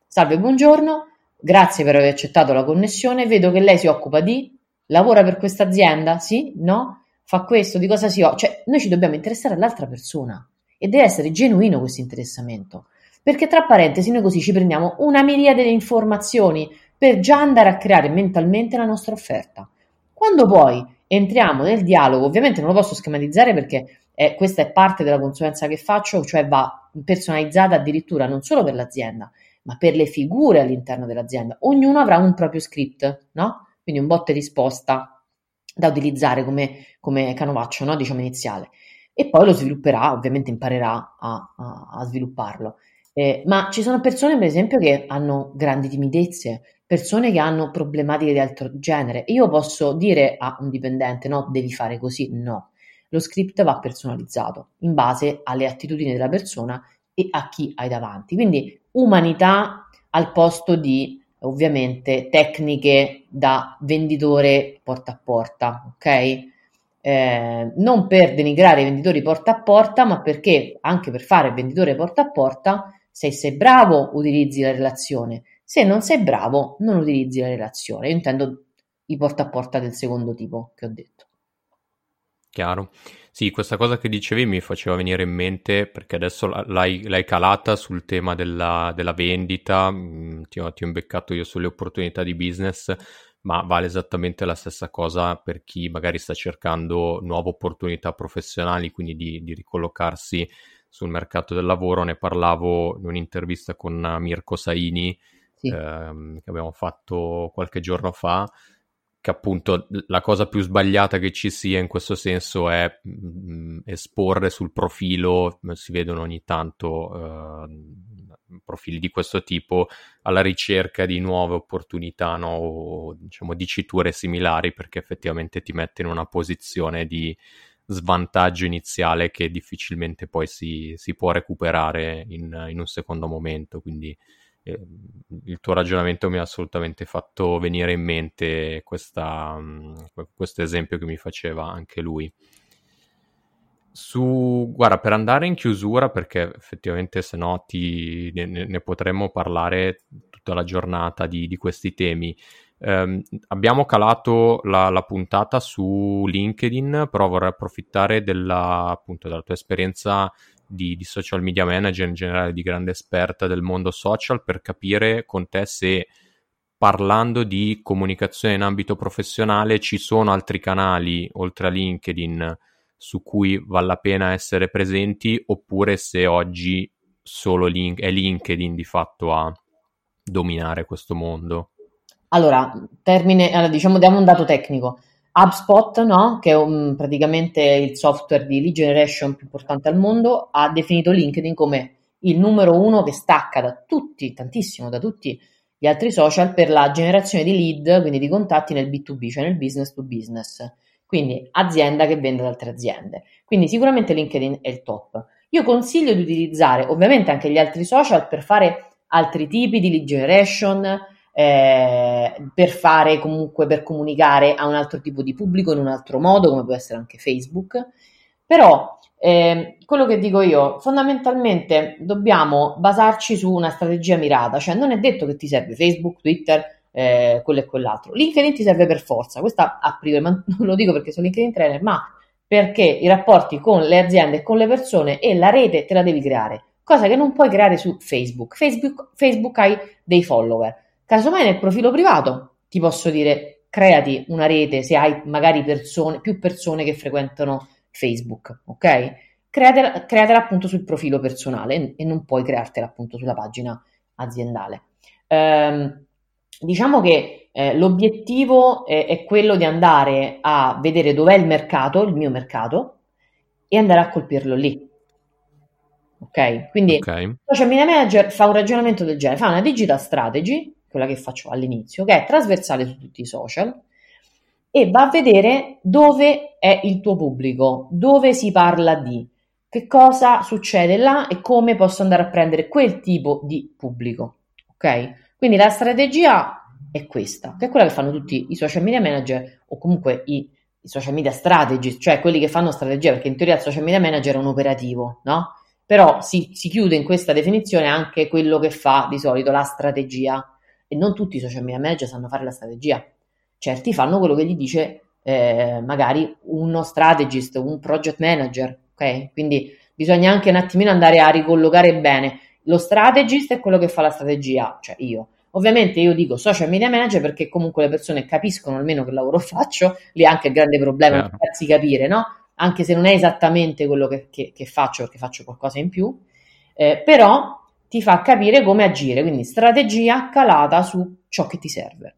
Salve, buongiorno, grazie per aver accettato la connessione, vedo che lei si occupa di, lavora per questa azienda, sì, no? Fa questo, di cosa si occupa. Cioè, noi ci dobbiamo interessare all'altra persona e deve essere genuino questo interessamento. Perché tra parentesi noi così ci prendiamo una miriade di informazioni per già andare a creare mentalmente la nostra offerta. Quando poi entriamo nel dialogo, ovviamente non lo posso schematizzare perché eh, questa è parte della consulenza che faccio, cioè va personalizzata addirittura non solo per l'azienda, ma per le figure all'interno dell'azienda. Ognuno avrà un proprio script, no? Quindi un botte risposta da utilizzare come, come canovaccio, no? diciamo iniziale. E poi lo svilupperà, ovviamente imparerà a, a, a svilupparlo. Eh, ma ci sono persone, per esempio, che hanno grandi timidezze, persone che hanno problematiche di altro genere. Io posso dire a un dipendente: no, devi fare così. No, lo script va personalizzato in base alle attitudini della persona e a chi hai davanti. Quindi umanità al posto di ovviamente tecniche da venditore porta a porta, ok? Eh, non per denigrare i venditori porta a porta, ma perché anche per fare venditore porta a porta, se sei bravo utilizzi la relazione, se non sei bravo non utilizzi la relazione. Io intendo i porta a porta del secondo tipo che ho detto. Chiaro. Sì, questa cosa che dicevi mi faceva venire in mente perché adesso l'hai, l'hai calata sul tema della, della vendita, mm, ti ho, ti ho imbeccato io sulle opportunità di business, ma vale esattamente la stessa cosa per chi magari sta cercando nuove opportunità professionali, quindi di, di ricollocarsi sul mercato del lavoro. Ne parlavo in un'intervista con Mirko Saini sì. ehm, che abbiamo fatto qualche giorno fa che appunto la cosa più sbagliata che ci sia in questo senso è mh, mm, esporre sul profilo, si vedono ogni tanto uh, profili di questo tipo, alla ricerca di nuove opportunità no? o diciamo diciture similari perché effettivamente ti mette in una posizione di svantaggio iniziale che difficilmente poi si, si può recuperare in, in un secondo momento, quindi il tuo ragionamento mi ha assolutamente fatto venire in mente questa, questo esempio che mi faceva anche lui. Su, guarda, per andare in chiusura, perché effettivamente se no ti, ne, ne, potremmo parlare tutta la giornata di, di questi temi. Eh, abbiamo calato la, la, puntata su LinkedIn, però vorrei approfittare della, appunto, della tua esperienza di, di, social media manager, in generale di grande esperta del mondo social, per capire con te se parlando di comunicazione in ambito professionale ci sono altri canali oltre a LinkedIn su cui vale la pena essere presenti oppure se oggi solo link- è LinkedIn di fatto a, dominare questo mondo? Allora, termine, diciamo, diamo un dato tecnico. HubSpot, no? che è un, praticamente il software di lead generation più importante al mondo, ha definito LinkedIn come il numero uno che stacca da tutti, tantissimo, da tutti gli altri social per la generazione di lead, quindi di contatti nel B2B, cioè nel business to business. Quindi azienda che vende ad altre aziende. Quindi sicuramente LinkedIn è il top. Io consiglio di utilizzare ovviamente anche gli altri social per fare altri tipi di lead generation, eh, per fare comunque per comunicare a un altro tipo di pubblico in un altro modo, come può essere anche Facebook. Però eh, quello che dico io, fondamentalmente dobbiamo basarci su una strategia mirata, cioè non è detto che ti serve Facebook, Twitter, eh, quello e quell'altro. LinkedIn ti serve per forza, questa a priori, ma *laughs* non lo dico perché sono LinkedIn trainer, ma perché i rapporti con le aziende e con le persone e la rete te la devi creare, cosa che non puoi creare su Facebook. Facebook, Facebook hai dei follower. Casomai nel profilo privato ti posso dire creati una rete se hai magari persone, più persone che frequentano Facebook, ok? Createla, createla appunto sul profilo personale e non puoi creartela appunto sulla pagina aziendale. Ehm, diciamo che eh, l'obiettivo è, è, quello di andare a vedere dov'è il mercato, il mio mercato, e andare a colpirlo lì. Ok? Quindi okay. Social Media Manager fa un ragionamento del genere, fa una digital strategy, quella che faccio all'inizio, che è trasversale su tutti i social, e va a vedere dove è il tuo pubblico, dove si parla di, che cosa succede là e come posso andare a prendere quel tipo di pubblico. Ok? Quindi la strategia è questa, che è quella che fanno tutti i social media manager o comunque i, i social media strategist, cioè quelli che fanno strategia, perché in teoria il social media manager è un operativo, no? Però si, si chiude in questa definizione anche quello che fa di solito la strategia e non tutti i social media manager sanno fare la strategia certi fanno quello che gli dice eh, magari uno strategist, un project manager, ok? Quindi bisogna anche un attimino andare a ricollocare bene. Lo strategist è quello che fa la strategia, cioè io. Ovviamente io dico social media manager perché comunque le persone capiscono almeno che lavoro *laughs* faccio, lì è anche il grande problema di farsi capire, no? Anche se non è esattamente quello che, che, che faccio perché faccio qualcosa in più, eh, però ti fa capire come agire, quindi strategia calata su ciò che ti serve.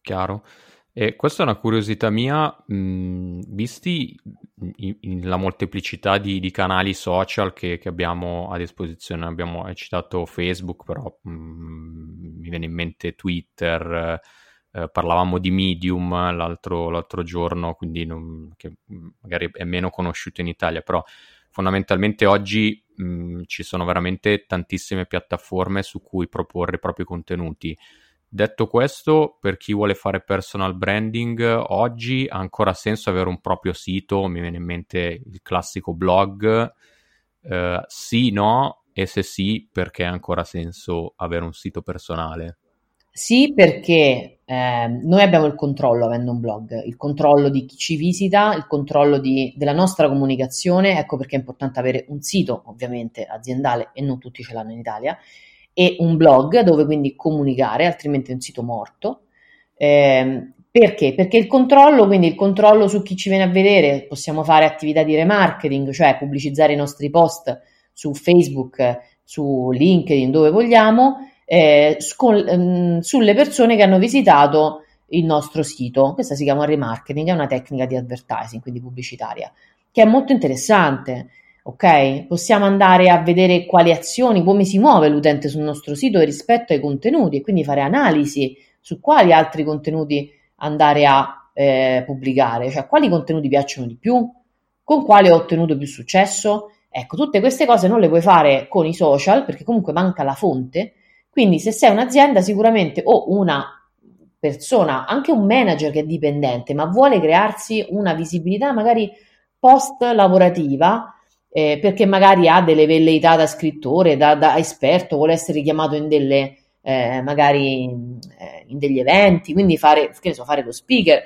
Chiaro. E questa è una curiosità mia, mh, visti in, in la molteplicità di, di canali social che, che, abbiamo a disposizione, abbiamo citato Facebook, però mh, mi viene in mente Twitter, eh, parlavamo di Medium l'altro, l'altro giorno, quindi non, che magari è meno conosciuto in Italia, però fondamentalmente oggi mh, ci sono veramente tantissime piattaforme su cui proporre i propri contenuti. Detto questo, per chi vuole fare personal branding, oggi ha ancora senso avere un proprio sito, mi viene in mente il classico blog, eh, sì, no, e se sì, perché ha ancora senso avere un sito personale? Sì, perché eh, noi abbiamo il controllo avendo un blog, il controllo di chi ci visita, il controllo di, della nostra comunicazione, ecco perché è importante avere un sito ovviamente aziendale e non tutti ce l'hanno in Italia e un blog dove quindi comunicare, altrimenti è un sito morto. Eh, perché? Perché il controllo, quindi il controllo su chi ci viene a vedere, possiamo fare attività di remarketing, cioè pubblicizzare i nostri post su Facebook, su LinkedIn, dove vogliamo, eh, scol- ehm, sulle persone che hanno visitato il nostro sito. Questa si chiama remarketing, è una tecnica di advertising, quindi pubblicitaria, che è molto interessante ok? Possiamo andare a vedere quali azioni, come si muove l'utente sul nostro sito rispetto ai contenuti e quindi fare analisi su quali altri contenuti andare a eh, pubblicare, cioè quali contenuti piacciono di più, con quali ho ottenuto più successo. Ecco, tutte queste cose non le puoi fare con i social perché comunque manca la fonte. Quindi se sei un'azienda sicuramente o una persona, anche un manager che è dipendente, ma vuole crearsi una visibilità magari post lavorativa, eh, perché magari ha delle velleità da scrittore, da, da esperto, vuole essere chiamato in delle eh, magari eh, in degli eventi, quindi fare, che ne so, fare lo speaker.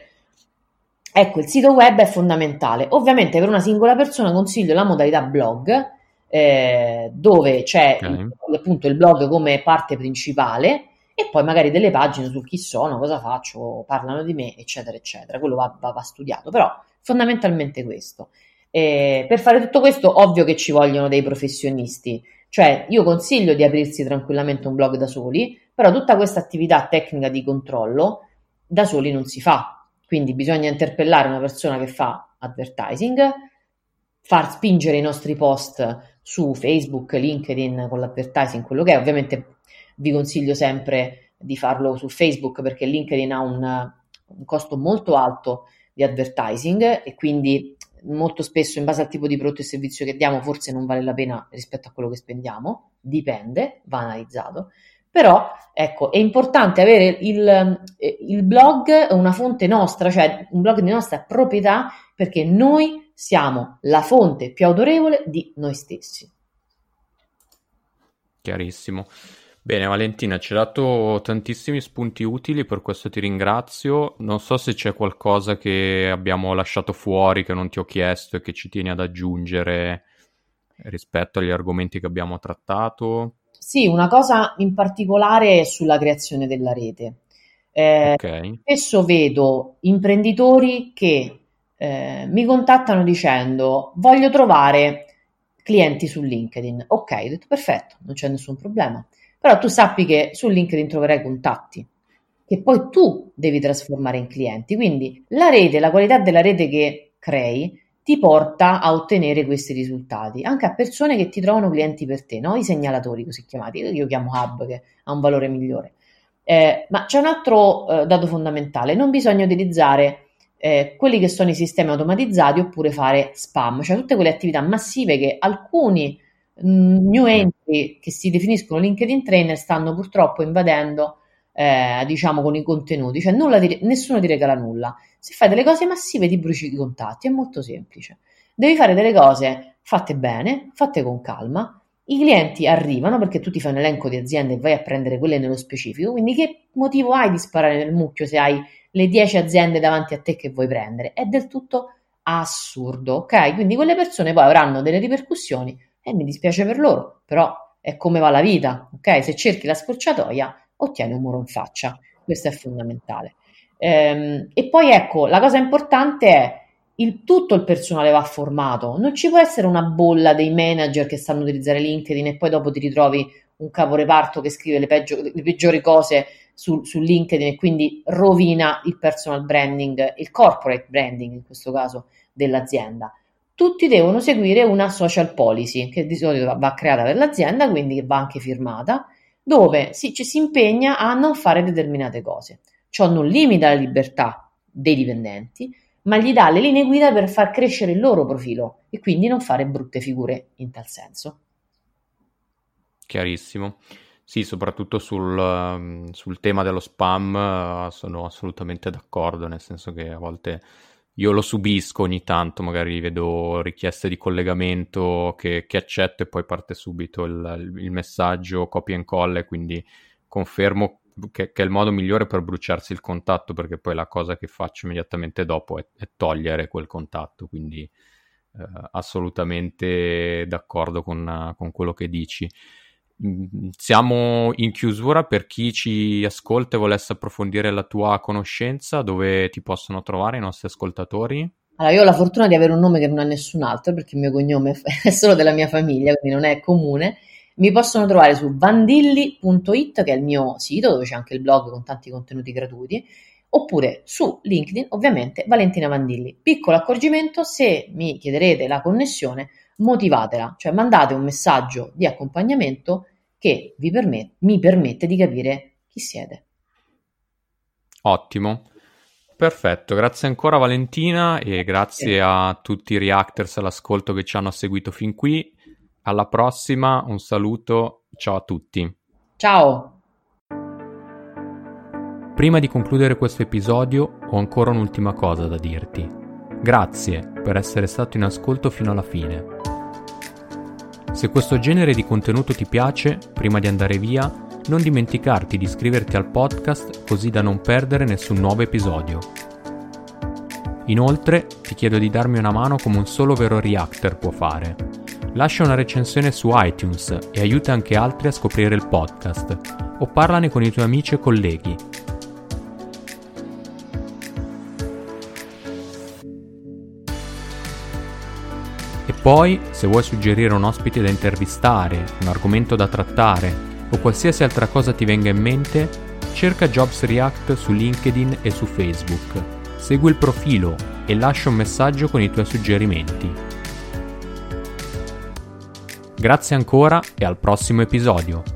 Ecco, il sito web è fondamentale. Ovviamente per una singola persona consiglio la modalità blog, eh, dove c'è okay. il, appunto il blog come parte principale e poi magari delle pagine su chi sono, cosa faccio, parlano di me, eccetera, eccetera. Quello va, va, va studiato, però fondamentalmente questo. Eh, per fare tutto questo, ovvio che ci vogliono dei professionisti, Cioè, io consiglio di aprirsi tranquillamente un blog da soli, però tutta questa attività tecnica di controllo da soli non si fa. Quindi bisogna interpellare una persona che fa advertising, far spingere i nostri post su Facebook, LinkedIn con l'advertising, quello che è. Ovviamente vi consiglio sempre di farlo su Facebook perché LinkedIn ha un, un costo molto alto di advertising e quindi molto spesso in base al tipo di prodotto e servizio che diamo forse non vale la pena rispetto a quello che spendiamo, dipende, va analizzato. Però ecco, è importante avere il, il blog una fonte nostra, cioè un blog di nostra proprietà, perché noi siamo la fonte più autorevole di noi stessi. Chiarissimo. Bene, Valentina, ci hai dato tantissimi spunti utili, per questo ti ringrazio. Non so se c'è qualcosa che abbiamo lasciato fuori, che non ti ho chiesto e che ci tieni ad aggiungere rispetto agli argomenti che abbiamo trattato. Sì, una cosa in particolare è sulla creazione della rete. Eh, okay. Spesso vedo imprenditori che eh, mi contattano dicendo voglio trovare clienti su LinkedIn. Ok, ho detto perfetto, non c'è nessun problema. Però tu sappi che su LinkedIn troverai contatti che poi tu devi trasformare in clienti. Quindi la rete, la qualità della rete che crei ti porta a ottenere questi risultati, anche a persone che ti trovano clienti per te, no? i segnalatori così chiamati, io chiamo hub che ha un valore migliore. Eh, ma c'è un altro eh, dato fondamentale, non bisogna utilizzare eh, quelli che sono i sistemi automatizzati oppure fare spam, cioè tutte quelle attività massive che alcuni Mm, new entry che si definiscono LinkedIn trainer stanno purtroppo invadendo eh, diciamo con i contenuti, cioè ti, nessuno ti regala nulla. Se fai delle cose massive ti bruci i contatti, è molto semplice. Devi fare delle cose fatte bene, fatte con calma. I clienti arrivano perché tu ti fai un elenco di aziende e vai a prendere quelle nello specifico, quindi che motivo hai di sparare nel mucchio se hai le 10 aziende davanti a te che vuoi prendere? È del tutto assurdo, ok? Quindi quelle persone poi avranno delle ripercussioni e mi dispiace per loro, però è come va la vita, ok? Se cerchi la scorciatoia, ottieni un muro in faccia, questo è fondamentale. Ehm, e poi ecco, la cosa importante è il, tutto il personale va formato, non ci può essere una bolla dei manager che sanno utilizzare LinkedIn e poi dopo ti ritrovi un caporeparto che scrive le, peggio, le peggiori cose su, su, LinkedIn e quindi rovina il personal branding, il corporate branding in questo caso dell'azienda tutti devono seguire una social policy che di solito va creata per l'azienda, quindi va anche firmata, dove si, ci si impegna a non fare determinate cose. Ciò non limita la libertà dei dipendenti, ma gli dà le linee guida per far crescere il loro profilo e quindi non fare brutte figure in tal senso. Chiarissimo. Sì, soprattutto sul, sul tema dello spam uh, sono assolutamente d'accordo, nel senso che a volte io lo subisco ogni tanto, magari vedo richieste di collegamento che, che accetto e poi parte subito il, il, messaggio copia e incolla quindi confermo che, che, è il modo migliore per bruciarsi il contatto perché poi la cosa che faccio immediatamente dopo è, è togliere quel contatto, quindi eh, assolutamente d'accordo con, con quello che dici. Mm, siamo in chiusura per chi ci ascolta e volesse approfondire la tua conoscenza, dove ti possono trovare i nostri ascoltatori? Allora, io ho la fortuna di avere un nome che non ha nessun altro perché il mio cognome *laughs* è solo della mia famiglia, quindi non è comune. Mi possono trovare su vandilli.it, che è il mio sito dove c'è anche il blog con tanti contenuti gratuiti, oppure su LinkedIn, ovviamente, Valentina Vandilli. Piccolo accorgimento, se mi chiederete la connessione, motivatela, cioè mandate un messaggio di accompagnamento che permet- mi permette di capire chi siete. Ottimo. Perfetto, grazie ancora Valentina e grazie a tutti i reactors all'ascolto che ci hanno seguito fin qui. Alla prossima, un saluto, ciao a tutti. Ciao. Prima di concludere questo episodio ho ancora un'ultima cosa da dirti. Grazie per essere stato in ascolto fino alla fine. Se questo genere di contenuto ti piace, prima di andare via, non dimenticarti di iscriverti al podcast così da non perdere nessun nuovo episodio. Inoltre ti chiedo di darmi una mano come un solo vero reactor può fare. Lascia una recensione su iTunes e aiuta anche altri a scoprire il podcast, o parlane con i tuoi amici e colleghi Poi, se vuoi suggerire un ospite da intervistare, un argomento da trattare o qualsiasi altra cosa ti venga in mente, cerca Jobs React su LinkedIn e su Facebook. Segui il profilo e lascia un messaggio con i tuoi suggerimenti. Grazie ancora e al prossimo episodio.